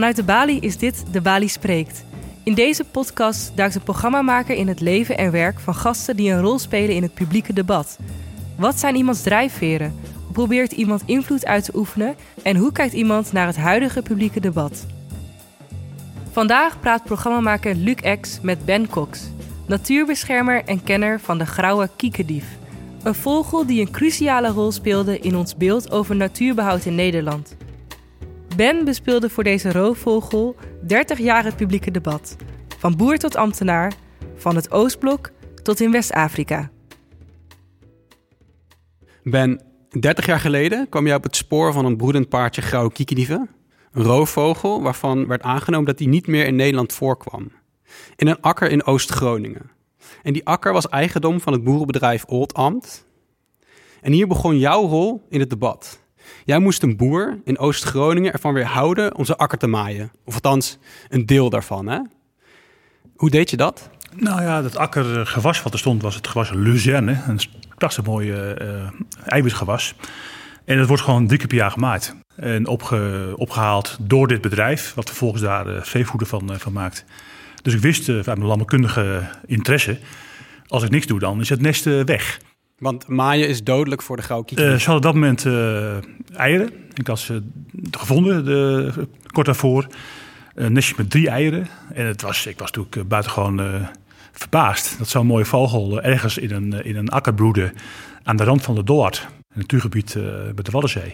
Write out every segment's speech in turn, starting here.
Vanuit de Bali is dit De Bali Spreekt. In deze podcast duikt de programmamaker in het leven en werk van gasten die een rol spelen in het publieke debat. Wat zijn iemands drijfveren? Hoe probeert iemand invloed uit te oefenen? En hoe kijkt iemand naar het huidige publieke debat? Vandaag praat programmamaker Luc X met Ben Cox, natuurbeschermer en kenner van de grauwe kiekendief. Een vogel die een cruciale rol speelde in ons beeld over natuurbehoud in Nederland. Ben bespeelde voor deze roofvogel 30 jaar het publieke debat. Van boer tot ambtenaar, van het Oostblok tot in West-Afrika. Ben, 30 jaar geleden kwam jij op het spoor van een broedend paardje grauwe kiekendieven. Een roofvogel waarvan werd aangenomen dat hij niet meer in Nederland voorkwam. In een akker in Oost-Groningen. En die akker was eigendom van het boerenbedrijf Old Amt. En hier begon jouw rol in het debat. Jij moest een boer in Oost-Groningen ervan weerhouden om zijn akker te maaien. Of althans, een deel daarvan. Hè? Hoe deed je dat? Nou ja, dat akkergewas wat er stond was het gewas Luzerne. Een prachtig mooi uh, eiwitgewas. En dat wordt gewoon drie keer per jaar gemaaid. En opge, opgehaald door dit bedrijf, wat vervolgens daar uh, veevoeder van, van maakt. Dus ik wist uh, uit mijn landbouwkundige interesse, als ik niks doe dan is het nest weg. Want maaien is dodelijk voor de grauwe Uh, ze hadden op dat moment eieren. Ik had ze gevonden de, kort daarvoor. Een nestje met drie eieren. En het was, ik was natuurlijk buitengewoon verbaasd dat zo'n mooie vogel ergens in een, in een akker broedde aan de rand van de Dollard, een natuurgebied uh, bij de Waddenzee.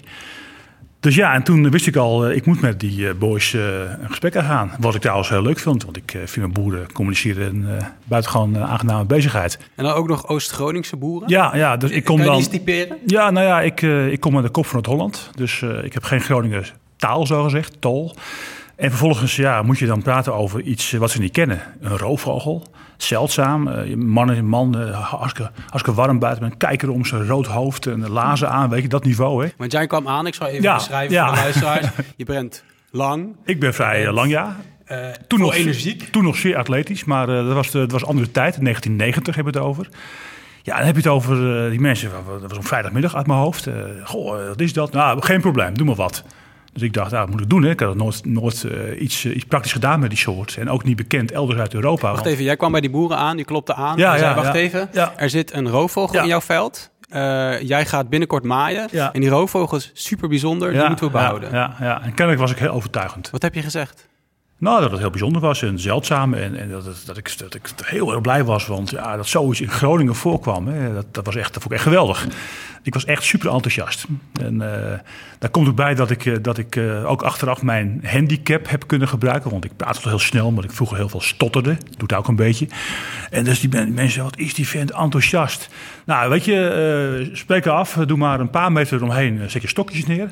Dus ja, en toen wist ik al, uh, ik moet met die uh, boys een gesprek aangaan. Wat ik trouwens heel leuk vond, want ik vind mijn boeren communiceren een buitengewoon aangename bezigheid. En dan ook nog Oost-Groningse boeren? Ja, ja, dus ik kom kan je dan. die typeren? Ja, nou ja, ik, ik kom met de kop van het Holland. Dus ik heb geen Groninger taal, zo gezegd, tol. En vervolgens ja, moet je dan praten over iets wat ze niet kennen. Een roofvogel, zeldzaam. Uh, man en man, uh, hartstikke, hartstikke warm buiten met een kijker om zijn rood hoofd en lazen aan. Weet je, dat niveau. Hè? Want jij kwam aan, ik zal even Ja, beschrijven ja. voor de luisteraars. Je bent lang, Ik ben vrij eh, lang, ja. eh Toen nog, energiek. Toen nog zeer atletisch, maar eh, dat, was de, dat was andere tijd. In 1990 hebben we het over. Ja, dan heb je het over eh, die mensen. Dat was een vrijdagmiddag uit mijn hoofd. Eh, goh, eh, wat is dat? Nou, geen probleem, doe maar wat. Dus ik dacht, nou, dat moet ik doen. Hè. Ik had nooit, nooit eh, iets, eh, iets praktisch gedaan met die soort. En ook niet bekend elders uit Europa. Wacht want- even, jij kwam bij die boeren aan, die klopte aan. Ja, en zei, wacht ja. even, Ja. er zit een roofvogel in jouw veld. Eh, jij gaat binnenkort maaien. En die roofvogel is super bijzonder, die moeten we behouden. Ja, ja, ja, en kennelijk was ik heel overtuigend. Wat heb je gezegd? Nou, dat het heel bijzonder was en zeldzaam. En, en dat, dat, ik, dat ik heel erg blij was. Want ja, dat zoiets in Groningen voorkwam. Hè, dat, dat, was echt, dat vond ik echt geweldig. Ik was echt super enthousiast. En eh, daar komt ook bij dat ik, eh, dat ik eh, ook achteraf mijn handicap heb kunnen gebruiken. Want ik praatte toch heel snel, omdat ik vroeger heel veel stotterde. Doet ook een beetje. En dus die men- mensen, wat is die vent enthousiast. Nou, weet je, eh spreek af. Doe maar een paar meter omheen. eh, Zet je stokjes neer.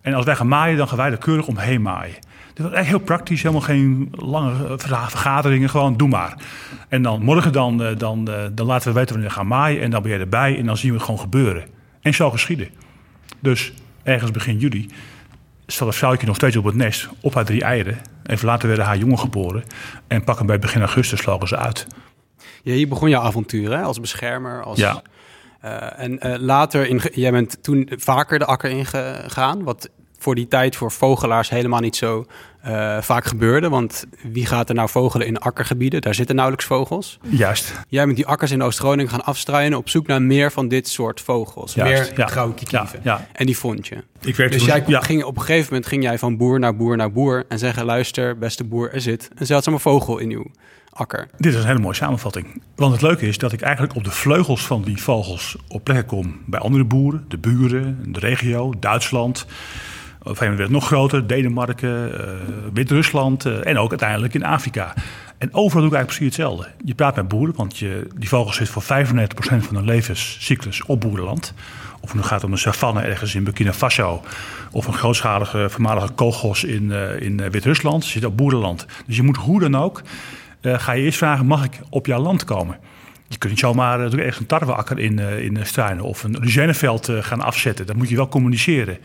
En als wij gaan maaien, dan gaan wij er keurig omheen maaien. Dat was echt heel praktisch, helemaal geen lange verga- vergaderingen, gewoon doe maar. En dan morgen dan, eh, dan, eh, dan laten we weten wanneer we gaan maaien en dan ben je erbij en dan zien we het gewoon gebeuren. En zo geschieden. Dus ergens begin juli zat het vrouwtje nog steeds op het nest, op haar drie eieren. Even later werden haar jongen geboren en pakken bij begin augustus vlogen ze uit. Ja, hier begon jouw avontuur hè? als beschermer. Als, Ja. Eh, en later, in, jij bent toen vaker de akker ingegaan. Wat voor die tijd voor vogelaars helemaal niet zo eh, vaak gebeurde. Want wie gaat er nou vogelen in akkergebieden? Daar zitten nauwelijks vogels. Juist. Jij bent die akkers in Oost-Groningen gaan afstruinen op zoek naar meer van dit soort vogels. Juist, meer ja. kieklieven. Ja, ja. En die vond je. Ik werkte Dus jij ja. ging, op een gegeven moment ging jij van boer naar boer naar boer en zeggen: luister, beste boer, er zit een zeldzame vogel in uw akker. Dit is een hele mooie samenvatting. Want het leuke is dat ik eigenlijk op de vleugels van die vogels op plekken kom bij andere boeren, de buren, de regio, Duitsland. Een gegeven werd het nog groter, Denemarken, eh, Wit-Rusland eh, en ook uiteindelijk in Afrika. En overal doe ik eigenlijk precies hetzelfde. Je praat met boeren, want je, die vogels zitten voor 95% van hun levenscyclus op boerenland. Of het nu gaat om een savanne ergens in Burkina Faso. Of een grootschalige voormalige kogels in, eh, in Wit-Rusland. Ze zitten op boerenland. Dus je moet hoe dan ook, ga je eerst vragen, mag ik op jouw land komen? Je kunt niet zomaar uh, ergens een tarweakker in, in struinen of een Luzeneveld eh, gaan afzetten. Dat moet je wel communiceren.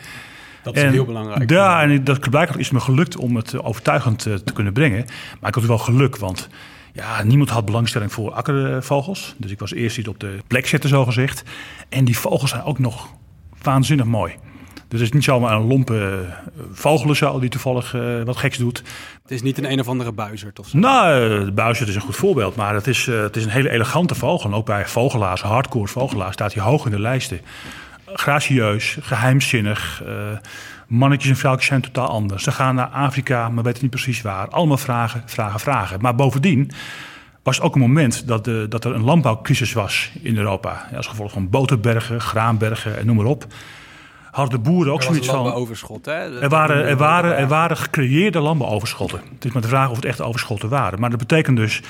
Dat is En heel belangrijk. Ja, en dat blijkbaar is me gelukt om het eh, overtuigend eh, te kunnen brengen. Maar ik had wel geluk, want ja, niemand had belangstelling voor akkervogels. Dus ik was eerst niet op de plek zetten, zo gezegd. En die vogels zijn ook nog waanzinnig mooi. Dus het is niet zomaar een lompe vogelenzaal die toevallig wat geks doet. Het is niet een een of andere buizerd of zo? Nou, de buizerd is een goed voorbeeld. Maar het is, het is een hele elegante vogel. En ook bij vogelaars, hardcore vogelaars, staat hij hoog in de lijsten. Gracieus, geheimzinnig. Mannetjes en vrouwtjes zijn totaal anders. Ze gaan naar Afrika, maar weten niet precies waar. Allemaal vragen, vragen, vragen. Maar bovendien was ook een moment dat, de, dat er een landbouwcrisis was in Europa. Ja, als gevolg van boterbergen, graanbergen en noem maar op. Hadden de boeren ook zoiets van. Overschot, hè? Er waren, er, waren, er waren gecreëerde landbouwoverschotten. Het is maar de vraag of het echt overschotten waren. Maar dat betekent dus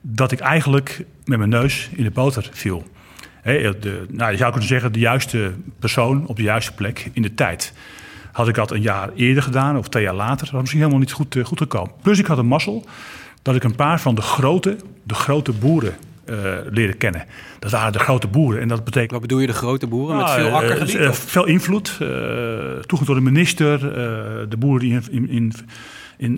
dat ik eigenlijk met mijn neus in de boter viel. De, nou, je zou kunnen zeggen, de juiste persoon op de juiste plek in de tijd. Had ik dat een jaar eerder gedaan of twee jaar later, dat was misschien helemaal niet goed, uh, goed gekomen. Plus ik had een mazzel dat ik een paar van de grote, de grote boeren uh, leren kennen. Dat waren de grote boeren. En dat betekent... Wat bedoel je, de grote boeren met veel akkergebied? Uh, veel invloed. Uh, toegenomen door de minister. de boeren die in, in, in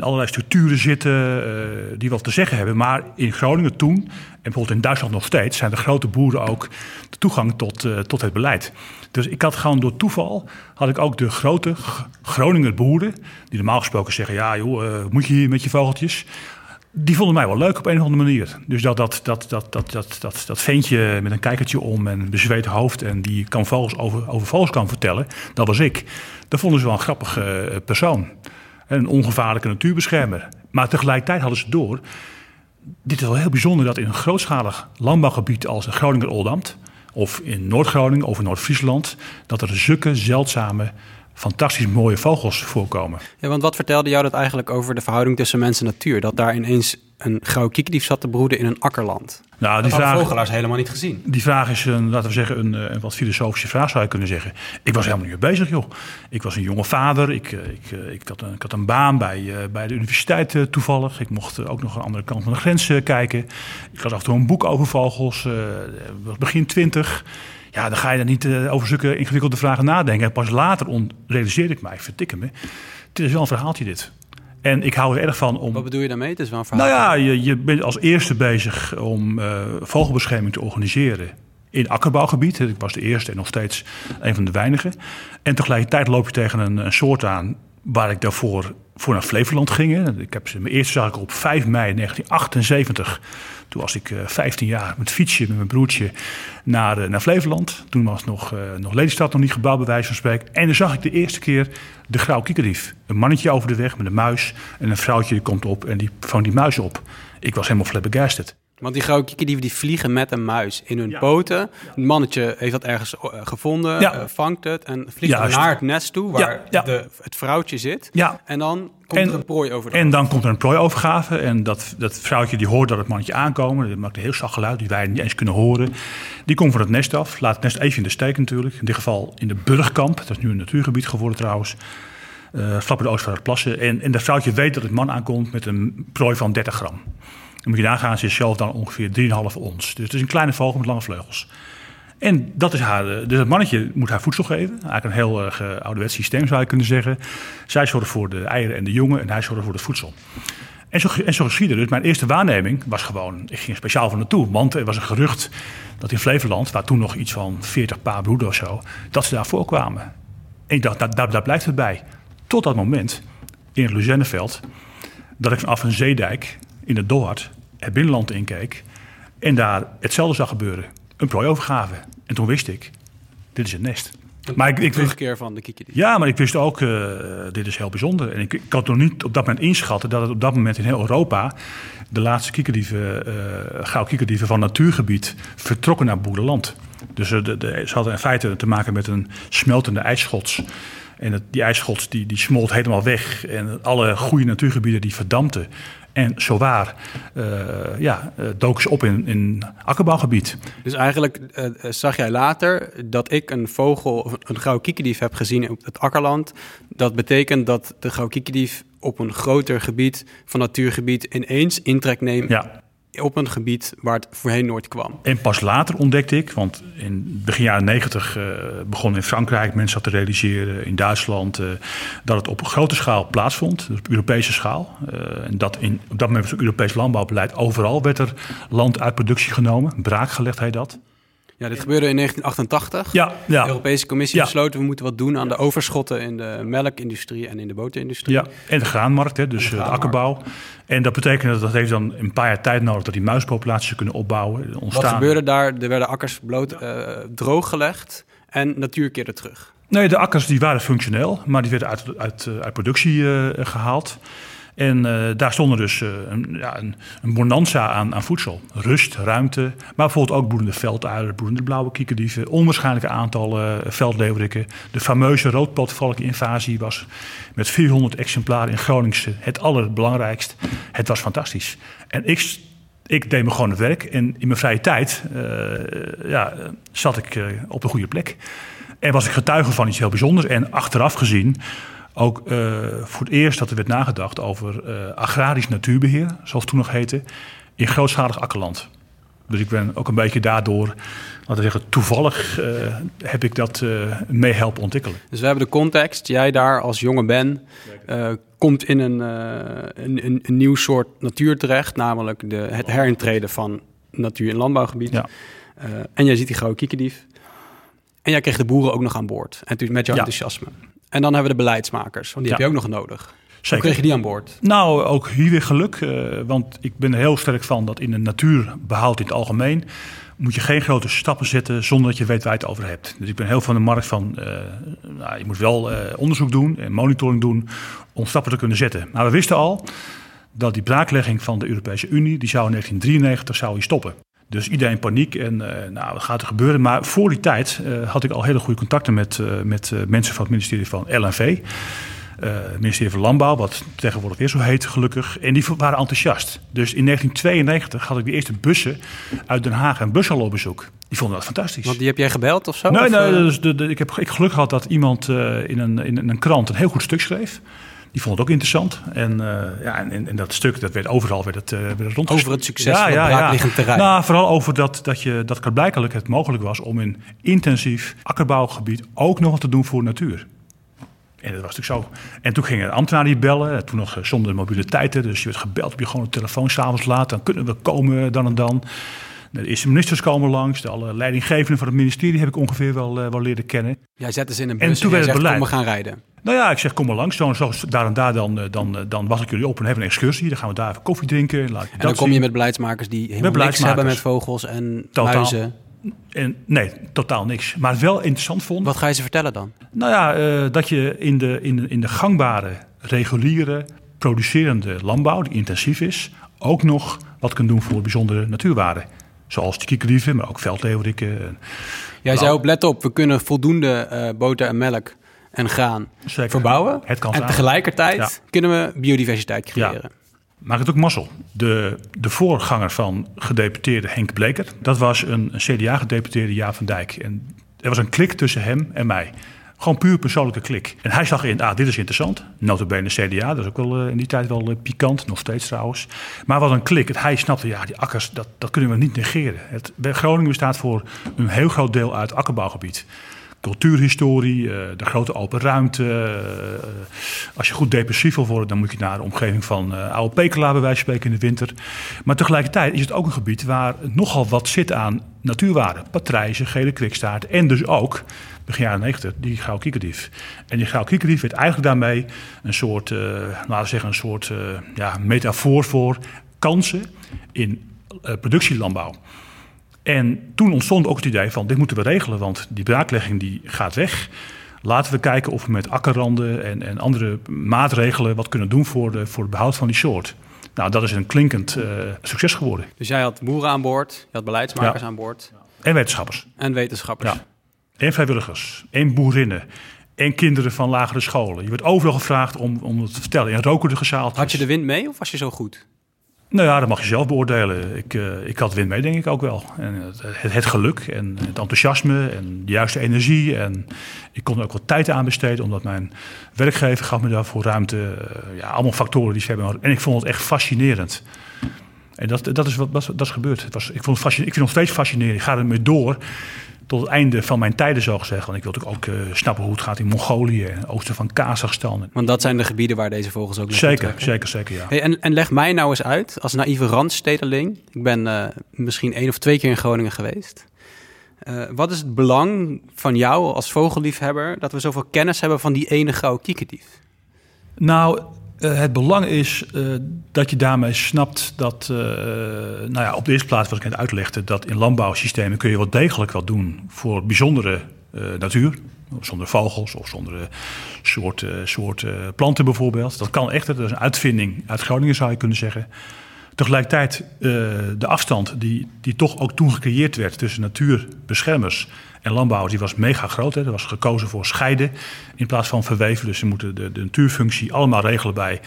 allerlei structuren zitten die wat te zeggen hebben. Maar in Groningen toen, en bijvoorbeeld in Duitsland nog steeds... zijn de grote boeren ook de toegang tot, tot het beleid. Dus ik had gewoon door toeval, had ik ook de grote Groninger boeren... die normaal gesproken zeggen, ja joh, moet je hier met je vogeltjes die vonden mij wel leuk op een of andere manier. Dus dat, dat, dat, dat, dat, dat, dat, dat ventje met een kijkertje om en een bezweet hoofd... en die kan vogels over, over vogels kan vertellen, dat was ik. Dat vonden ze wel een grappige eh, persoon. Een ongevaarlijke natuurbeschermer. Maar tegelijkertijd hadden ze door... dit is wel heel bijzonder dat in een grootschalig landbouwgebied als Groninger-Oldambt... of in Noord-Groningen of in Noord-Friesland... dat er zulke zeldzame fantastisch mooie vogels voorkomen. Ja, want wat vertelde jou dat eigenlijk over de verhouding tussen mens en natuur? Dat daar ineens een grauwe kiekendief zat te broeden in een akkerland. Nou, die dat vraag, vogelaars helemaal niet gezien. Die vraag is, een, laten we zeggen, een, een, wat filosofische vraag zou je kunnen zeggen. Ik was helemaal niet mee bezig, joh. Ik was een jonge vader. Ik, eh, ik, eh, ik, had, een, ik had een baan bij, uh, bij de universiteit uh, toevallig. Ik mocht ook nog aan de andere kant van de grens kijken. Ik las af en toe een boek over vogels. begin twintig. Ja, dan ga je er niet uh, over zulke ingewikkelde vragen nadenken. En pas later realiseerde ik mij, vertikken me. Het is wel een verhaaltje dit. En ik hou er erg van om... Wat bedoel je daarmee? Het is wel een verhaal. Nou ja, je, je bent als eerste bezig om uh, vogelbescherming te organiseren in akkerbouwgebied. Ik was de eerste en nog steeds een van de weinigen. En tegelijkertijd loop je tegen een, een soort aan waar ik daarvoor voor naar Flevoland ging. Ik heb ze, mijn eerste zag ik op 5 mei 1978 toen was ik 15 eh, jaar met fietsje met mijn broertje naar, eh, naar Flevoland. Toen was nog, uh, nog Lelystad nog niet gebouwd, bij wijze van spreken. En dan zag ik de eerste keer de grauw kiekerdief. Een mannetje over de weg met een muis. En een vrouwtje die komt op en die vangt die muis op. Ik was helemaal flabbergasted. Want die grauwe kiekerdieven die vliegen met een muis in hun poten. Ja. Een mannetje heeft dat ergens gevonden, ja. vangt het en vliegt naar het nest toe waar de, het vrouwtje zit. En dan komt en, er een prooi over. En dan komt er een prooiovergave. En dat, dat vrouwtje die hoort dat het mannetje aankomen. Dat maakt een heel zacht geluid die wij niet eens kunnen horen. Die komt van het nest af. Laat het nest even in de steek natuurlijk. In dit geval in de Burgkamp. Dat is nu een natuurgebied geworden trouwens. Uh, vlak bij de Oostvaarderplassen. En, en dat vrouwtje weet dat het man aankomt met een prooi van 30 gram. Moet je nagaan, ze is zelf dan ongeveer 3,5 ons. Dus het is een kleine vogel met lange vleugels. En dat is haar, eh, dus het mannetje moet haar voedsel geven. Eigenlijk een heel uh, ouderwets systeem zou je kunnen zeggen. Zij zorgt voor de eieren en de jongen en hij zorgt voor het voedsel. En zo, en zo geschiedde dus. Mijn eerste waarneming was gewoon, ik ging speciaal van naartoe. Want er was een gerucht dat in Flevoland, waar toen nog iets van 40 paar broeden of zo, dat ze daar voorkwamen. En ik dacht, daar, daar blijft het bij. Tot dat moment, in het Luzenneveld, dat ik vanaf een zeedijk in het Dohard het binnenland inkeek. En daar hetzelfde zag gebeuren. Een prooiovergave. En toen wist ik, dit is het nest. maar ik, ik terugkeer van de kiekendief. Ja, maar ik wist ook, uh, dit is heel bijzonder. En ik, ik had nog niet op dat moment inschatten dat het op dat moment in heel Europa de laatste kiekerdieven, uh, gouden kiekerdieven van natuurgebied vertrokken naar boerenland. Dus uh, de, de, ze hadden in feite te maken met een smeltende ijsschots. En het, die ijsschots die, die smolt helemaal weg. En alle goede natuurgebieden die verdampten. En zowaar uh, ja, uh, doken ze op in, in akkerbouwgebied. Dus eigenlijk uh, zag jij later dat ik een vogel, een grauw kiekendief heb gezien op het akkerland. Dat betekent dat de grauw kiekendief op een groter gebied van natuurgebied ineens intrek neemt ja op een gebied waar het voorheen nooit kwam. En pas later ontdekte ik, want in begin jaren negentig uh, begon in Frankrijk mensen dat te realiseren, in Duitsland, uh, dat het op een grote schaal plaatsvond, dus op Europese schaal. Uh, en dat in, op dat moment was het Europees landbouwbeleid overal werd er land uit productie genomen, braak gelegd heet dat. Ja, dit gebeurde in 1988. Ja, ja. De Europese Commissie Ja. besloot, we moeten wat doen aan de overschotten in de melkindustrie en in de boterindustrie. Ja, en de graanmarkt, hè, dus En de eh, de akkerbouw. En dat betekent dat dat heeft dan een paar jaar tijd nodig dat die muispopulaties kunnen opbouwen. Wat Ontstaan. gebeurde daar? Er werden akkers bloot eh, drooggelegd en natuur keerde terug. Nee, de akkers die waren functioneel, maar die werden uit, uit, eh, uit productie eh, gehaald. En eh, daar stonden dus eh, een, ja, een, een bonanza aan, aan voedsel. Rust, ruimte, maar bijvoorbeeld ook broedende velduilen, broedende blauwe kiekerdieven, onwaarschijnlijke aantallen eh, veldleeuweriken. De fameuze roodpotvalkinvasie was met 400 exemplaren in Groningse het allerbelangrijkst. Het was fantastisch. En ik, ik deed me gewoon het werk en in mijn vrije tijd ja, zat ik op de goede plek. En was ik getuige van iets heel bijzonders. En achteraf gezien ook eh, voor het eerst dat er werd nagedacht over eh, agrarisch natuurbeheer, zoals het toen nog heette, in grootschalig akkerland. Dus ik ben ook een beetje daardoor, laten we zeggen, toevallig eh, heb ik dat eh mee helpen ontwikkelen. Dus we hebben de context. Jij daar als jonge Ben komt in een, een, een, een nieuw soort natuur terecht, namelijk de, het herintreden van natuur- en landbouwgebied. Ja. En jij ziet die gouden kiekendief. En jij kreeg de boeren ook nog aan boord. En toen met jouw Ja. enthousiasme. En dan hebben we de beleidsmakers, want die Ja. heb je ook nog nodig. Hoe Zeker. kreeg je die aan boord? Nou, ook hier weer geluk. eh, want ik ben er heel sterk van dat in de natuurbehoud in het algemeen... moet je geen grote stappen zetten zonder dat je weet waar je het over hebt. Dus ik ben heel van de markt van... eh, nou, je moet wel eh, onderzoek doen en monitoring doen om stappen te kunnen zetten. Maar we wisten al dat die braaklegging van de Europese Unie... die zou in 1993 zou stoppen. Dus iedereen paniek en eh, nou, wat gaat er gebeuren? Maar voor die tijd eh, had ik al hele goede contacten met, eh, met mensen van het ministerie van LNV... het ministerie van Landbouw, wat tegenwoordig weer zo heet, gelukkig. En die waren enthousiast. Dus in 1992 had ik de eerste bussen uit Den Haag en Bussel op bezoek. Die vonden dat fantastisch. Want die heb jij gebeld of zo? nee, Of, nee, dus de, de- ik heb ik geluk gehad dat iemand in, een, in een krant een heel goed stuk schreef. Die vond het ook interessant. En, eh, ja, en, en, en dat stuk, dat werd overal werd het, eh werd het. Over het succes van het braakliggend terrein. Nou, vooral over dat, dat, je, dat blijkbaar het mogelijk was om in intensief akkerbouwgebied ook nog wat te doen voor natuur. En dat was natuurlijk zo. En toen gingen ambtenaren die bellen. Toen nog eh, zonder mobiliteiten. Dus je werd gebeld op je gewoon telefoon s'avonds laat. Dan kunnen we komen dan en dan. De eerste ministers komen langs. De alle leidinggevenden van het ministerie heb ik ongeveer wel, wel leren kennen. Jij zette ze in een En bus en, toen jij werd het kom we beleid. gaan rijden. Nou ja, ik zeg kom maar langs. Zo, zo, daar en daar dan, eh, dan, eh, dan wacht ik jullie op en hebben een excursie. Dan gaan we daar even koffie drinken. Laat En dan kom je zien. met beleidsmakers die helemaal niks beleidsmakers. hebben met vogels en Totaal. muizen. En, nee, totaal niks. Maar wel interessant vond. Wat ga je ze vertellen dan? Nou ja, eh, dat je in de, in, de, in de gangbare, reguliere, producerende landbouw, die intensief is, ook nog wat kunt doen voor bijzondere natuurwaarden. Zoals de kiekerdieven, maar ook veldleeuweriken. en- Jij zei op, let op, we kunnen voldoende boter en melk en Zeker. verbouwen. Het kan en tegelijkertijd Ja. kunnen we biodiversiteit Ja. creëren. Maar het ook mazzel. De, de voorganger van gedeputeerde Henk Bleker, dat was een, een CDA-gedeputeerde Jaap van Dijk. En er was een klik tussen hem en mij. Gewoon puur persoonlijke klik. En hij zag in, ah, dit is interessant. Notabene CDA, dat is ook wel eh, in die tijd wel eh, pikant, nog steeds trouwens. Maar wat een klik. Het, hij snapte, ja, die akkers, dat, dat kunnen we niet negeren. Het, Groningen bestaat voor een heel groot deel uit akkerbouwgebied cultuurhistorie, eh, de grote open ruimte. eh, als je goed depressief wil worden, dan moet je naar de omgeving van eh oude Pekela bij wijze van spreken in de winter. Maar tegelijkertijd is het ook een gebied waar nogal wat zit aan natuurwaarden. Patrijzen, gele kwikstaart en dus ook, begin jaren 90, die gouden kiekerdief. En die gouden kiekerdief werd eigenlijk daarmee een soort, laten we zeggen, een soort ja, metafoor voor kansen in productielandbouw. En toen ontstond ook het idee van dit moeten we regelen, want die braaklegging die gaat weg. Laten we kijken of we met akkerranden en, en andere maatregelen wat kunnen doen voor, de, voor het behoud van die soort. Nou, dat is een klinkend eh, succes geworden. Dus jij had boeren aan boord, je had beleidsmakers Ja. aan boord En wetenschappers. en wetenschappers. Ja. En vrijwilligers. En boerinnen. En kinderen van lagere scholen. Je werd overal gevraagd om, om het te vertellen. In rokerige zaaltjes. Had je de wind mee of was je zo goed? Nou ja, dat mag je zelf beoordelen. Ik, eh, ik had wind mee, denk ik ook wel. En het, het, het geluk en het enthousiasme en de juiste energie. En ik kon er ook wat tijd aan besteden, omdat mijn werkgever gaf me daarvoor ruimte. Eh, ja, allemaal factoren die ze hebben. En ik vond het echt fascinerend. En dat, dat, is, wat, dat, is gebeurd. Het was, ik, vond het ik vind het nog steeds fascinerend. Ik ga ermee door tot het einde van mijn tijden, zo gezegd. Want ik wil natuurlijk ook eh, snappen hoe het gaat in Mongolië, en oosten van Kazachstan. Want dat zijn de gebieden waar deze vogels ook naartoe Zeker, zeker, zeker, ja. Hey, en, en leg mij nou eens uit, als naïeve randstedeling. Ik ben eh, misschien één of twee keer in Groningen geweest. Uh, wat is het belang van jou als vogelliefhebber dat we zoveel kennis hebben van die ene gouden kiekendief? Nou, uh, het belang is uh, dat je daarmee snapt dat, nou ja, op de eerste plaats wat ik net uitlegde, dat in landbouwsystemen kun je wel degelijk wat doen voor bijzondere natuur. Zonder vogels of zonder soorten soort, planten bijvoorbeeld. Dat kan echt, dat is een uitvinding uit Groningen zou je kunnen zeggen. Tegelijkertijd uh, de afstand die, die toch ook toen gecreëerd werd tussen natuurbeschermers en landbouwers, die was mega groot. Hè. Er was gekozen voor scheiden in plaats van verweven. Dus ze moeten de, de natuurfunctie allemaal regelen bij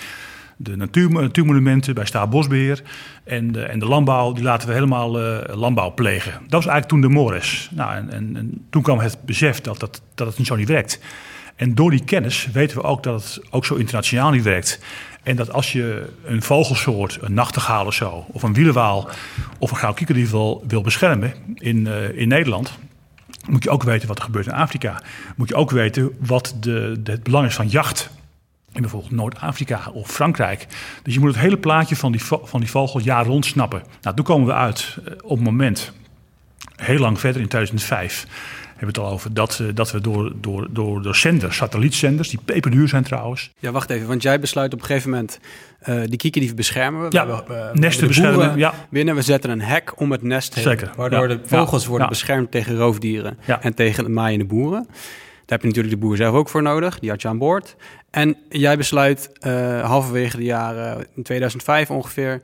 de natuur, natuurmonumenten, bij Staatsbosbeheer. En de, en de landbouw, die laten we helemaal uh, landbouw plegen. Dat was eigenlijk toen de mores. Nou, en, en, en, toen kwam het besef dat, dat, dat het niet zo niet werkt. En door die kennis weten we ook dat het ook zo internationaal niet werkt. En dat als je een vogelsoort, een nachtegaal of zo, of een wielenwaal of een goudkiekerdief wil, wil beschermen in, uh, in Nederland, moet je ook weten wat er gebeurt in Afrika. Moet je ook weten wat de, het belang is van jacht in bijvoorbeeld Noord-Afrika of Frankrijk. Dus je moet het hele plaatje van die, van die vogel jaar rond snappen. Nou, toen komen we uit uh, op moment, heel lang verder in 2005 hebben het al over dat, uh, dat we door, door, door, door zenders, satellietzenders, die peperduur zijn trouwens. Ja, wacht even, want jij besluit op een gegeven moment uh, die kiekendief beschermen we. Ja, we, uh, nesten beschermen. Ja. Binnen, we zetten een hek om het nest heen. Zeker. Waardoor ja. de vogels ja. worden beschermd tegen roofdieren en tegen de maaiende boeren. Daar heb je natuurlijk de boer zelf ook voor nodig. Die had je aan boord. En jij besluit uh, halverwege de jaren in 2005 ongeveer...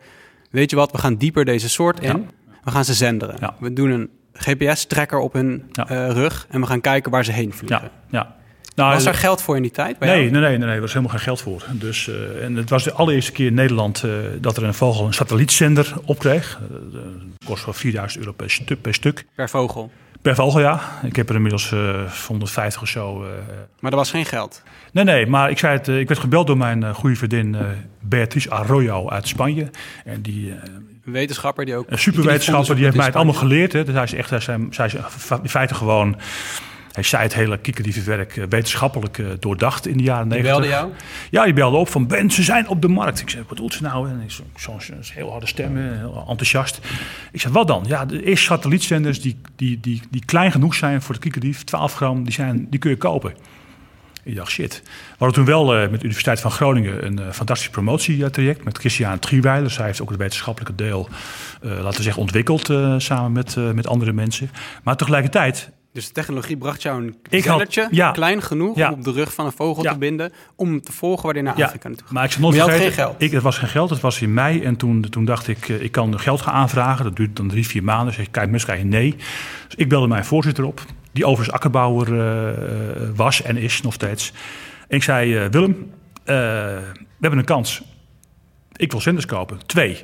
weet je wat, we gaan dieper deze soort in. We gaan ze zenderen. We doen een GPS-tracker op hun uh, rug... en we gaan kijken waar ze heen vliegen. Ja. Nou, was er geld voor in die tijd? Nee, nee, nee, nee, nee, er was helemaal geen geld voor. Dus, uh, en het was de allereerste keer in Nederland uh, dat er een vogel een satellietzender opkreeg. Uh, dat kost wel 4000 euro per, stuk. Per vogel? Per vogel, ja. Ik heb er inmiddels 150 of zo. maar er was geen geld? Nee, nee, maar ik, zei het, ik werd gebeld door mijn goede vriendin Beatrice Arroyo uit Spanje. En die wetenschapper die ook. Een superwetenschapper, die heeft mij het allemaal geleerd. Hè. Dus hij is echt, hij is in feite gewoon. Hij zei het hele kikkerdiefenwerk wetenschappelijk uh, doordacht in de jaren negentig. Die belde jou? Ja, die belde op van Ben, ze zijn op de markt. Ik zei, wat bedoelt ze nou? En zo'n zo, zo heel harde stem, heel enthousiast. Ik zei, wat dan? Ja, de eerste satellietzenders die, die, die, die klein genoeg zijn voor de kikkerdief, 12 gram, die, zijn, die kun je kopen. Ik dacht, shit. We hadden toen wel uh, met de Universiteit van Groningen een uh, fantastisch promotietraject met Christian Triewijler. Zij heeft ook het wetenschappelijke deel, uh, laten we zeggen, ontwikkeld samen met, met andere mensen. Maar tegelijkertijd... Dus de technologie bracht jou een ja, klein genoeg ja, om op de rug van een vogel ja, te binden, om te volgen waar hij naar Afrika naartoe gaat. Maar ik nooit vergeten, geen geld. Ik, het was geen geld, het was in mei en toen, toen dacht ik, ik kan geld gaan aanvragen. Dat duurt dan drie, vier maanden. Zeg ik, kijk, mensen krijgen nee. Dus ik belde mijn voorzitter op die overigens akkerbouwer uh, was en is nog steeds. En ik zei, uh, Willem, uh, we hebben een kans. Ik wil zenders kopen. Twee.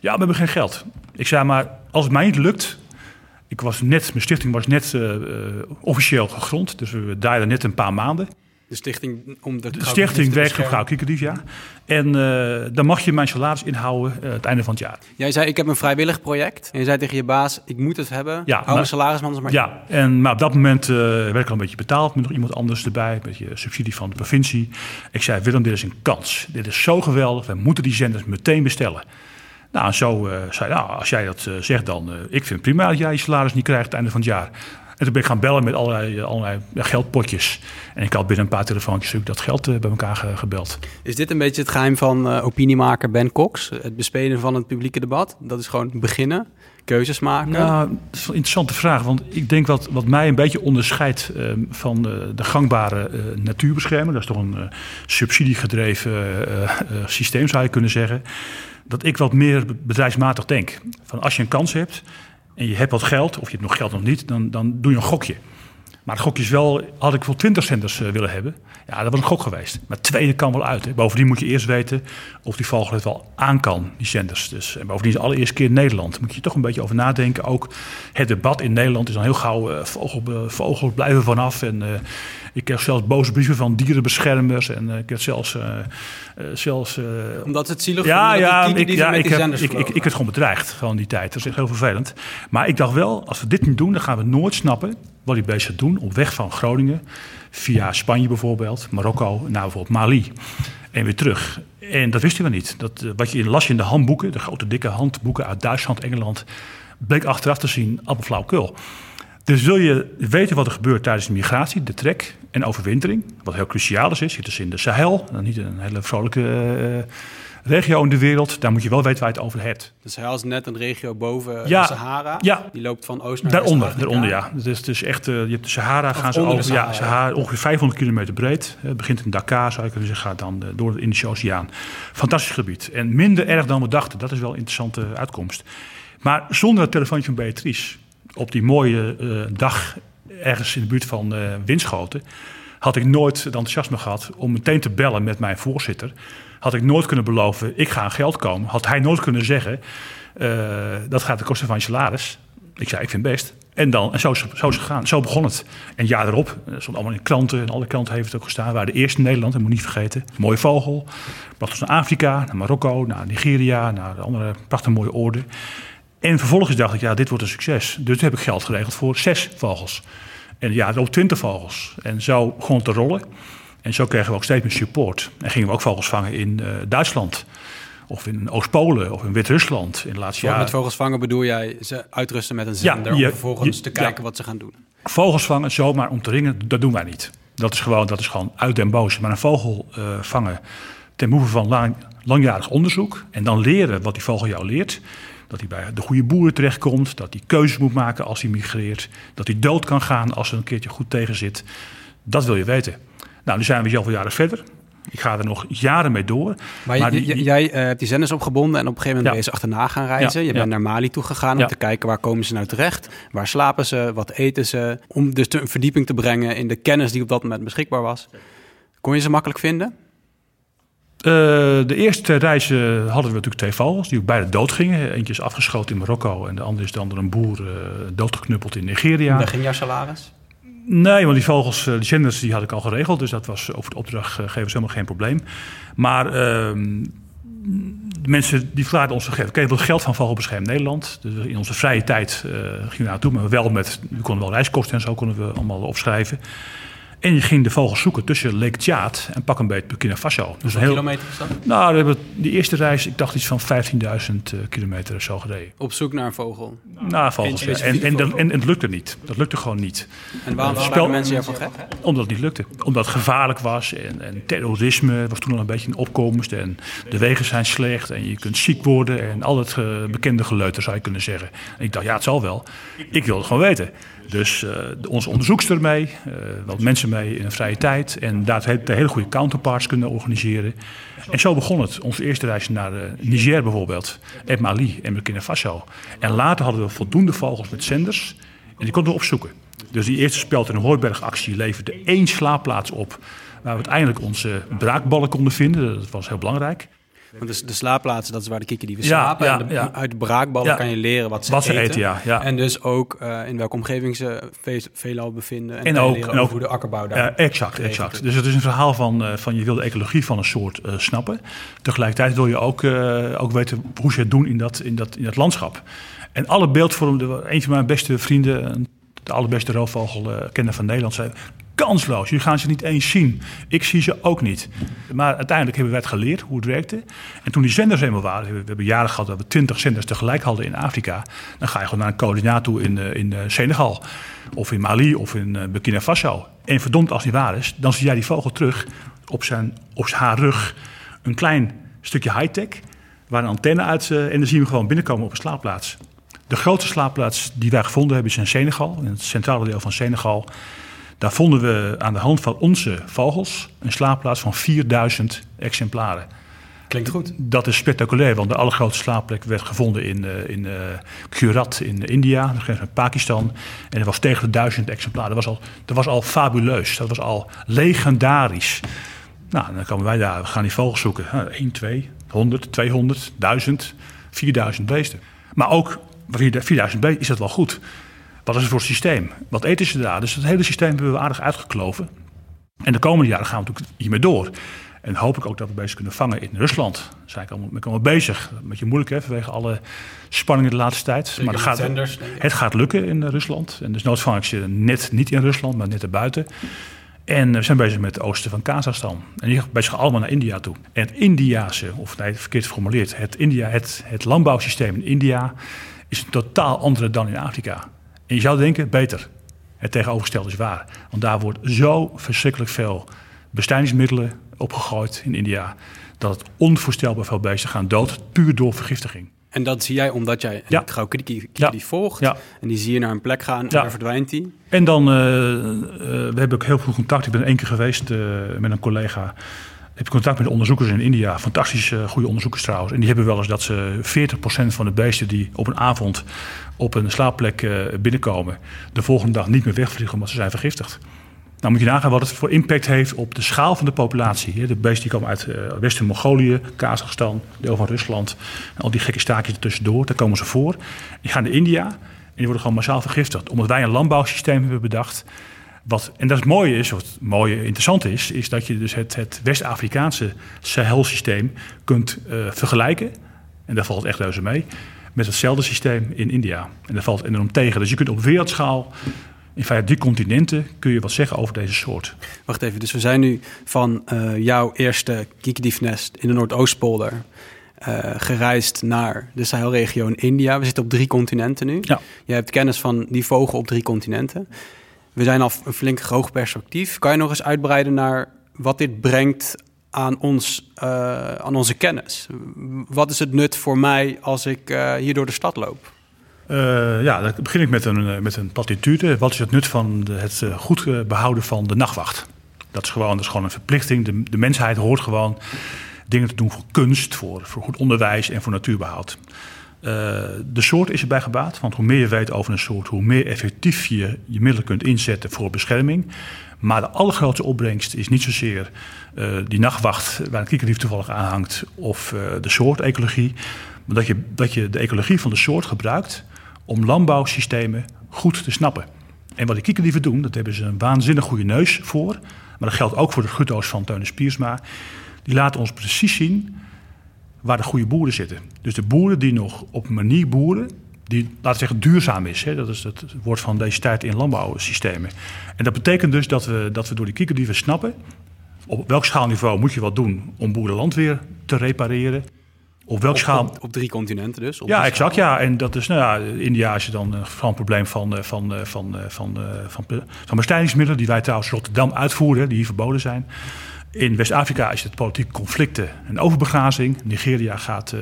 Ja, we hebben geen geld. Ik zei, maar als het mij niet lukt... Ik was net, mijn stichting was net officieel gegrond. Dus we draaiden net een paar maanden. De stichting om de, de stichting ja. En uh, dan mag je mijn salaris inhouden uh, het einde van het jaar. Jij zei, ik heb een vrijwillig project. En je zei tegen je baas, ik moet het hebben. Ja, Hou mijn salaris maar Ja, en, maar op dat moment uh, werd ik al een beetje betaald. Met nog iemand anders erbij. Een beetje subsidie van de provincie. Ik zei, Willem, dit is een kans. Dit is zo geweldig. We moeten die zenders meteen bestellen. Nou, en zo zei nou, als jij dat zegt dan... ik vind het prima dat jij je salaris niet krijgt het einde van het jaar. En toen ben ik gaan bellen met allerlei, allerlei geldpotjes. En ik had binnen een paar telefoontjes dat geld uh, bij elkaar ge gebeld. Is dit een beetje het geheim van uh, opiniemaker Ben Cox? Het bespelen van het publieke debat? Dat is gewoon beginnen, keuzes maken? Nou, dat is een interessante vraag. Want ik denk wat, wat mij een beetje onderscheidt uh, van uh, de gangbare natuurbescherming... dat is toch een subsidiegedreven systeem, zou je kunnen zeggen... dat ik wat meer bedrijfsmatig denk. Van als je een kans hebt en je hebt wat geld, of je hebt nog geld nog niet, dan, dan doe je een gokje. Maar het gokje is wel, had ik wel 20 centers uh, willen hebben. Ja, dat was een gok geweest. Maar tweede kan wel uit. Bovendien moet je eerst weten of die het wel aan kan, die zenders. Dus, en bovendien is de allereerste keer in Nederland. Moet je toch een beetje over nadenken. Ook het debat in Nederland is dan heel gauw, uh, vogel, vogels blijven vanaf. En ik kreeg zelfs boze brieven van dierenbeschermers. En ik kreeg zelfs... zelfs Omdat het zielig ja, ja, ik, ik, ja, ik, heb, ik, ik, ik werd gewoon bedreigd van die tijd. Dat is echt heel vervelend. Maar ik dacht wel, als we dit niet doen, dan gaan we nooit snappen wat die beesten doen op weg van Groningen via Spanje bijvoorbeeld, Marokko, naar bijvoorbeeld Mali en weer terug. En dat wisten we niet. Dat, wat je las je in de handboeken, de grote dikke handboeken uit Duitsland, Engeland, bleek achteraf te zien appelflauwkul. Dus wil je weten wat er gebeurt tijdens de migratie, de trek en overwintering, wat heel cruciaal is, zit dus in de Sahel, niet een hele vrolijke uh, regio in de wereld, daar moet je wel weten waar je het over hebt. De Sahel is net een regio boven de Sahara. Ja. Die loopt van oost naar daaronder, west. Daaronder, ja. Is, dus echt, uh, je hebt de Sahara gaan ze over, Sahara, ja, Sahara, ongeveer 500 kilometer breed. Het begint in Dakar, zou je kunnen zeggen, gaat dan door de Indische Oceaan. Fantastisch gebied. En minder erg dan we dachten. Dat is wel een interessante uitkomst. Maar zonder het telefoontje van Beatrice, op die mooie uh, dag ergens in de buurt van uh, Winschoten, had ik nooit het enthousiasme gehad om meteen te bellen met mijn voorzitter. Had ik nooit kunnen beloven, ik ga aan geld komen. Had hij nooit kunnen zeggen, uh, dat gaat de kosten van je salaris. Ik zei, ik vind het best. En, dan, en zo, zo is het gegaan. Zo begon het. En jaar erop, dat stond allemaal in kranten. En alle kranten heeft het ook gestaan. We waren de eerste in Nederland, dat moet niet vergeten. Mooie vogel. Bracht ons naar Afrika, naar Marokko, naar Nigeria, naar de andere prachtige mooie oorden. En vervolgens dacht ik, ja, dit wordt een succes. Dus toen heb ik geld geregeld voor zes vogels. En ja, erop twintig vogels. En zo begon het te rollen. En zo kregen we ook steeds meer support. En gingen we ook vogels vangen in uh, Duitsland. Of in Oost-Polen of in Wit-Rusland in de laatste jaren. Met vogels vangen bedoel jij ze uitrusten met een zender... Ja, je, om vervolgens je, te kijken ja, wat ze gaan doen? Vogels vangen zomaar om te ringen, dat doen wij niet. Dat is gewoon, dat is gewoon uit den boos. Maar een vogel uh, vangen ten behoeve van lang, langjarig onderzoek... en dan leren wat die vogel jou leert... Dat hij bij de goede boeren terechtkomt. Dat hij keuzes moet maken als hij migreert. Dat hij dood kan gaan als er een keertje goed tegen zit. Dat wil je weten. Nou, nu zijn we zoveel jaren verder. Ik ga er nog jaren mee door. Maar, maar die, jij uh, hebt die zenders opgebonden en op een gegeven moment ja. ben je ze achterna gaan reizen. Ja, je bent naar Mali toe gegaan om te kijken waar komen ze nou terecht. Waar slapen ze, wat eten ze. Om dus een verdieping te brengen in de kennis die op dat moment beschikbaar was. Kon je ze makkelijk vinden? Uh, de eerste reizen hadden we natuurlijk twee vogels die ook beide dood gingen. Eentje is afgeschoten in Marokko en de andere is dan door een boer uh, doodgeknuppeld in Nigeria. Daar ging jouw salaris? Nee, want die vogels, die zenders, die had ik al geregeld. Dus dat was over de opdrachtgevers helemaal geen probleem. Maar uh, de mensen die verklaarden ons gegeven. Oké, we geld van Vogelbescherming Nederland. Dus in onze vrije tijd gingen we naartoe. Maar wel met, we konden wel reiskosten en zo konden we allemaal opschrijven. En je ging de vogels zoeken tussen Lake Tjaat en pak een beetje Burkina Faso. Dus een heel... kilometer is dat? Nou, we hebben die eerste reis, ik dacht iets van 15.000 uh, kilometer of zo gereden. Op zoek naar een vogel? Nou, vogels, ja. en, en, en, en, het lukte niet. Dat lukte gewoon niet. En waarom spraken mensen ervan gek? Omdat het niet lukte. Omdat het gevaarlijk was en, en terrorisme was toen al een beetje in opkomst. En de wegen zijn slecht en je kunt ziek worden en al het uh, bekende geleuter zou je kunnen zeggen. En ik dacht, ja, het zal wel. Ik wilde het gewoon weten. Dus uh, onze onderzoekster mee, uh, wat mensen mee in een vrije tijd. En daar de hele goede counterparts kunnen organiseren. En zo begon het. Onze eerste reis naar uh, Niger bijvoorbeeld, en Mali en Burkina Faso. En later hadden we voldoende vogels met zenders en die konden we opzoeken. Dus die eerste speld- en hooibergactie leverde één slaapplaats op... waar we uiteindelijk onze braakballen konden vinden. Dat was heel belangrijk. Want de, de slaapplaatsen, dat is waar de kikkerdieven slapen. Ja, en de, ja. uit de braakballen kan je leren wat ze wat eten. eten ja. En dus ook uh, in welke omgeving ze ve veelal bevinden. En, en ook, leren en ook hoe de akkerbouw daar Exact, exact. Dus het is een verhaal van, uh, van je wil de ecologie van een soort snappen. Tegelijkertijd wil je ook, ook weten hoe ze het doen in dat, in dat, in dat landschap. En alle beeldvormen, een van mijn beste vrienden, de allerbeste roofvogelkenner van Nederland, zei kansloos. Jullie gaan ze niet eens zien. Ik zie ze ook niet. Maar uiteindelijk hebben wij het geleerd hoe het werkte. En toen die zenders eenmaal waren, we hebben jaren gehad dat we twintig zenders tegelijk hadden in Afrika. Dan ga je gewoon naar een coördinator in, in Senegal. Of in Mali of in Burkina Faso. En verdomd als die waar is, dan zie jij die vogel terug op, zijn, op haar rug. Een klein stukje high-tech, waar een antenne uit. en dan zien we gewoon binnenkomen op een slaapplaats. De grootste slaapplaats die wij gevonden hebben is in Senegal, in het centrale deel van Senegal. Daar vonden we aan de hand van onze vogels een slaapplaats van 4000 exemplaren. Klinkt goed. Dat is spectaculair, want de allergrootste slaapplek werd gevonden in, uh, in uh, Gujarat in India, de grens met Pakistan. En er was tegen de duizend exemplaren. Dat was, al, dat was al fabuleus, dat was al legendarisch. Nou, dan komen wij daar, we gaan die vogels zoeken. 1, 2, 100, 200, 1000, 4000 beesten. Maar ook 4000 beesten is dat wel goed. Wat is het voor systeem? Wat eten ze daar? Dus het hele systeem hebben we aardig uitgekloven. En de komende jaren gaan we natuurlijk hiermee door. En hoop ik ook dat we bezig kunnen vangen in Rusland. Daar zijn ik allemaal, ben ik allemaal bezig. Een beetje moeilijk hè, vanwege alle spanningen de laatste tijd. Zeker maar gaat, het gaat lukken in Rusland. En dus nooit vang ik ze net niet in Rusland, maar net erbuiten. En we zijn bezig met het oosten van Kazachstan. En die bezig allemaal naar India toe. En het Indiase, of nee, verkeerd geformuleerd, het, India, het, het landbouwsysteem in India is totaal andere dan in Afrika. En je zou denken, beter. Het tegenovergestelde is waar. Want daar wordt zo verschrikkelijk veel bestrijdingsmiddelen opgegooid in India... dat het onvoorstelbaar veel beesten gaan dood, puur door vergiftiging. En dat zie jij omdat jij Ja. het Gaukidiki Ja. die volgt. Ja. En die zie je naar een plek gaan en Ja. daar verdwijnt die. En dan, eh, eh, we hebben ook heel veel contact. Ik ben één keer geweest eh, met een collega. Ik heb contact met onderzoekers in India. Fantastisch eh, goede onderzoekers trouwens. En die hebben wel eens dat ze 40% van de beesten die op een avond op een slaapplek eh, binnenkomen, de volgende dag niet meer wegvliegen omdat ze zijn vergiftigd. Nou moet je nagaan wat het voor impact heeft op de schaal van de populatie. De beesten die komen uit eh, West-Mongolië, Kazachstan, deel van Rusland. En al die gekke staakjes ertussendoor, daar komen ze voor. Die gaan naar India en die worden gewoon massaal vergiftigd. Omdat wij een landbouwsysteem hebben bedacht. Wat, en dat is het mooie is, wat het mooie interessant is, is dat je dus het, het West-Afrikaanse Sahel-systeem kunt eh, vergelijken. En daar valt echt reuze mee. Met hetzelfde systeem in India. En daar valt enorm tegen. Dus je kunt op wereldschaal, in feite drie continenten, kun je wat zeggen over deze soort. Wacht even, dus we zijn nu van eh, jouw eerste kiekendiefnest in de Noordoostpolder... eh, gereisd naar de Sahelregio in India. We zitten op drie continenten nu. Ja. Je hebt kennis van die vogel op drie continenten. We zijn al een flink hoog perspectief. Kan je nog eens uitbreiden naar wat dit brengt aan, ons, eh, aan onze kennis? Wat is het nut voor mij als ik eh, hier door de stad loop? Eh, ja, dan begin ik met een, met een platitude. Wat is het nut van het goed eh, behouden van de nachtwacht? Dat is gewoon, dat is gewoon een verplichting. De, de mensheid hoort gewoon dingen te doen voor kunst, voor, voor goed onderwijs en voor natuurbehoud. Eh, de soort is erbij gebaat, want hoe meer je weet over een soort, hoe meer effectief je je middelen kunt inzetten voor bescherming. Maar de allergrootste opbrengst is niet zozeer eh, die nachtwacht waar een kiekerdief toevallig aan hangt of eh, de soortecologie. Maar dat je, dat je de ecologie van de soort gebruikt om landbouwsystemen goed te snappen. En wat de kiekerdieven doen, dat hebben ze een waanzinnig goede neus voor. Maar dat geldt ook voor de gutto's van Teunis Piersma. Die laten ons precies zien waar de goede boeren zitten. Dus de boeren die nog op een manier boeren, die, laten we zeggen, duurzaam is. Hè? Dat is het woord van deze tijd in landbouwsystemen. En dat betekent dus dat we, dat we door die kiekerdieven snappen... op welk schaalniveau moet je wat doen om boerenland weer te repareren... Op welk Op, schaal? op, op drie continenten dus? Op Ja, exact. Ja. En dat is, nou ja, India is dan eh, een probleem van, eh, van, eh, van, eh, van, van, van, van bestrijdingsmiddelen, die wij trouwens Rotterdam uitvoeren, die hier verboden zijn. In West-Afrika is het politieke conflicten en overbegrazing. Nigeria gaat eh,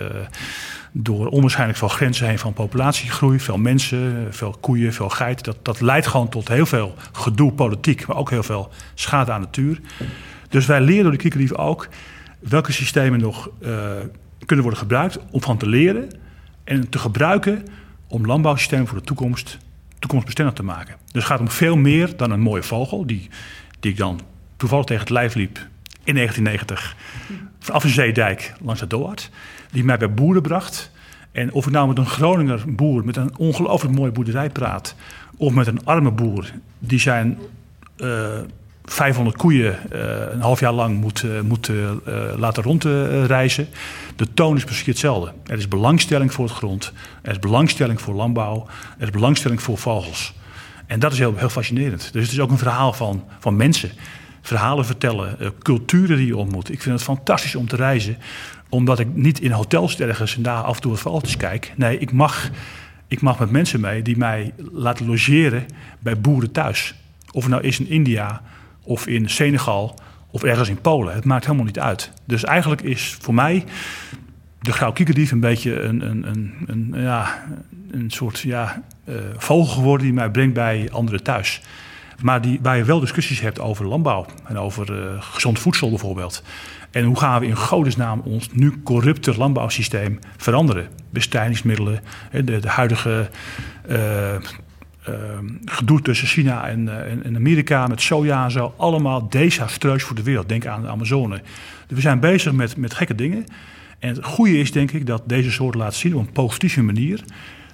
door onwaarschijnlijk veel grenzen heen van populatiegroei. Veel mensen, veel koeien, veel geiten. Dat, dat leidt gewoon tot heel veel gedoe politiek, maar ook heel veel schade aan de natuur. Dus wij leren door de kiekerdief ook welke systemen nog uh, kunnen worden gebruikt om van te leren en te gebruiken om landbouwsystemen voor de toekomst toekomstbestendig te maken. Dus het gaat om veel meer dan een mooie vogel, die, die ik dan toevallig tegen het lijf liep in 1990 vanaf een zeedijk langs de Doard, die mij bij boeren bracht. En of ik nou met een Groninger boer met een ongelooflijk mooie boerderij praat, of met een arme boer die zijn uh, 500 koeien uh, een half jaar lang moet, uh, moet laten rondreizen. de toon is precies hetzelfde. Er is belangstelling voor het grond, er is belangstelling voor landbouw, er is belangstelling voor vogels. En dat is heel, heel fascinerend. Dus het is ook een verhaal van, van mensen. Verhalen vertellen, eh, culturen die je ontmoet. Ik vind het fantastisch om te reizen, omdat ik niet in hotels ergens en daar af en toe wat foto's kijk. Nee, ik mag, ik mag met mensen mee die mij laten logeren bij boeren thuis. Of het nou is in India of in Senegal of ergens in Polen. Het maakt helemaal niet uit. Dus eigenlijk is voor mij de grauw kiekerdief een beetje een, een, een, een, ja, een soort ja, uh, vogel geworden die mij brengt bij anderen thuis. Maar die, waar je wel discussies hebt over landbouw en over uh, gezond voedsel bijvoorbeeld. En hoe gaan we in godesnaam ons nu corrupte landbouwsysteem veranderen? Bestrijdingsmiddelen, de, huidige uh, uh, gedoe tussen China en, en, Amerika met soja en zo. Allemaal desastreus voor de wereld. Denk aan de Amazone. Dus we zijn bezig met, met gekke dingen. En het goede is denk ik dat deze soort laat zien op een positieve manier.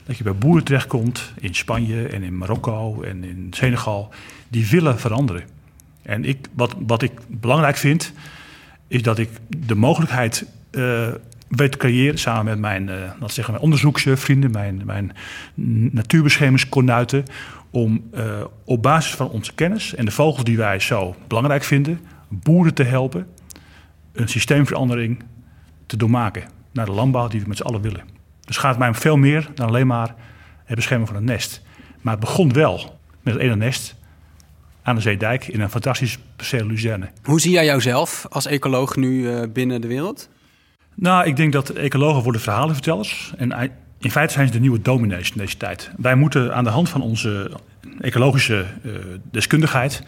Dat je bij boeren terechtkomt in Spanje en in Marokko en in Senegal. Die willen veranderen. En ik, wat, wat ik belangrijk vind, is dat ik de mogelijkheid uh, weet te creëren samen met mijn, uh, laten zeggen, mijn onderzoeksvrienden, mijn, mijn natuurbeschermingskornuiten. Om uh, op basis van onze kennis en de vogels die wij zo belangrijk vinden, boeren te helpen een systeemverandering te doormaken naar de landbouw die we met z'n allen willen. Dus het gaat mij om veel meer dan alleen maar het beschermen van het nest. Maar het begon wel met het ene nest aan de Zeedijk in een fantastisch perceel Luzerne. Hoe zie jij jouzelf als ecoloog nu uh, binnen de wereld? Nou, ik denk dat ecologen worden verhalenvertellers. En in feite zijn ze de nieuwe dominees in deze tijd. Wij moeten aan de hand van onze ecologische uh, deskundigheid...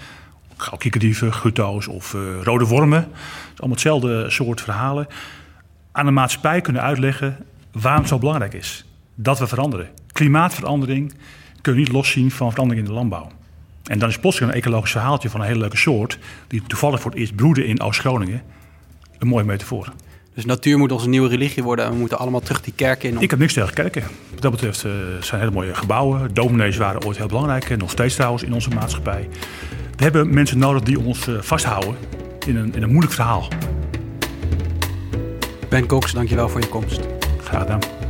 Kiekendieve, gutto's of uh, rode wormen... Is allemaal hetzelfde soort verhalen... aan de maatschappij kunnen uitleggen waarom het zo belangrijk is. Dat we veranderen. Klimaatverandering kun je niet loszien van verandering in de landbouw. En dan is plotseling een ecologisch verhaaltje van een hele leuke soort... die toevallig voor het eerst broeden in Oost-Groningen... een mooie metafoor. Dus natuur moet onze nieuwe religie worden en we moeten allemaal terug die kerken in. Ik heb niks tegen kerken. Wat dat betreft uh, zijn hele mooie gebouwen. Dominees waren ooit heel belangrijk en nog steeds trouwens in onze maatschappij. We hebben mensen nodig die ons uh, vasthouden in een, in een moeilijk verhaal. Ben Cox, dankjewel voor je komst. Graag gedaan.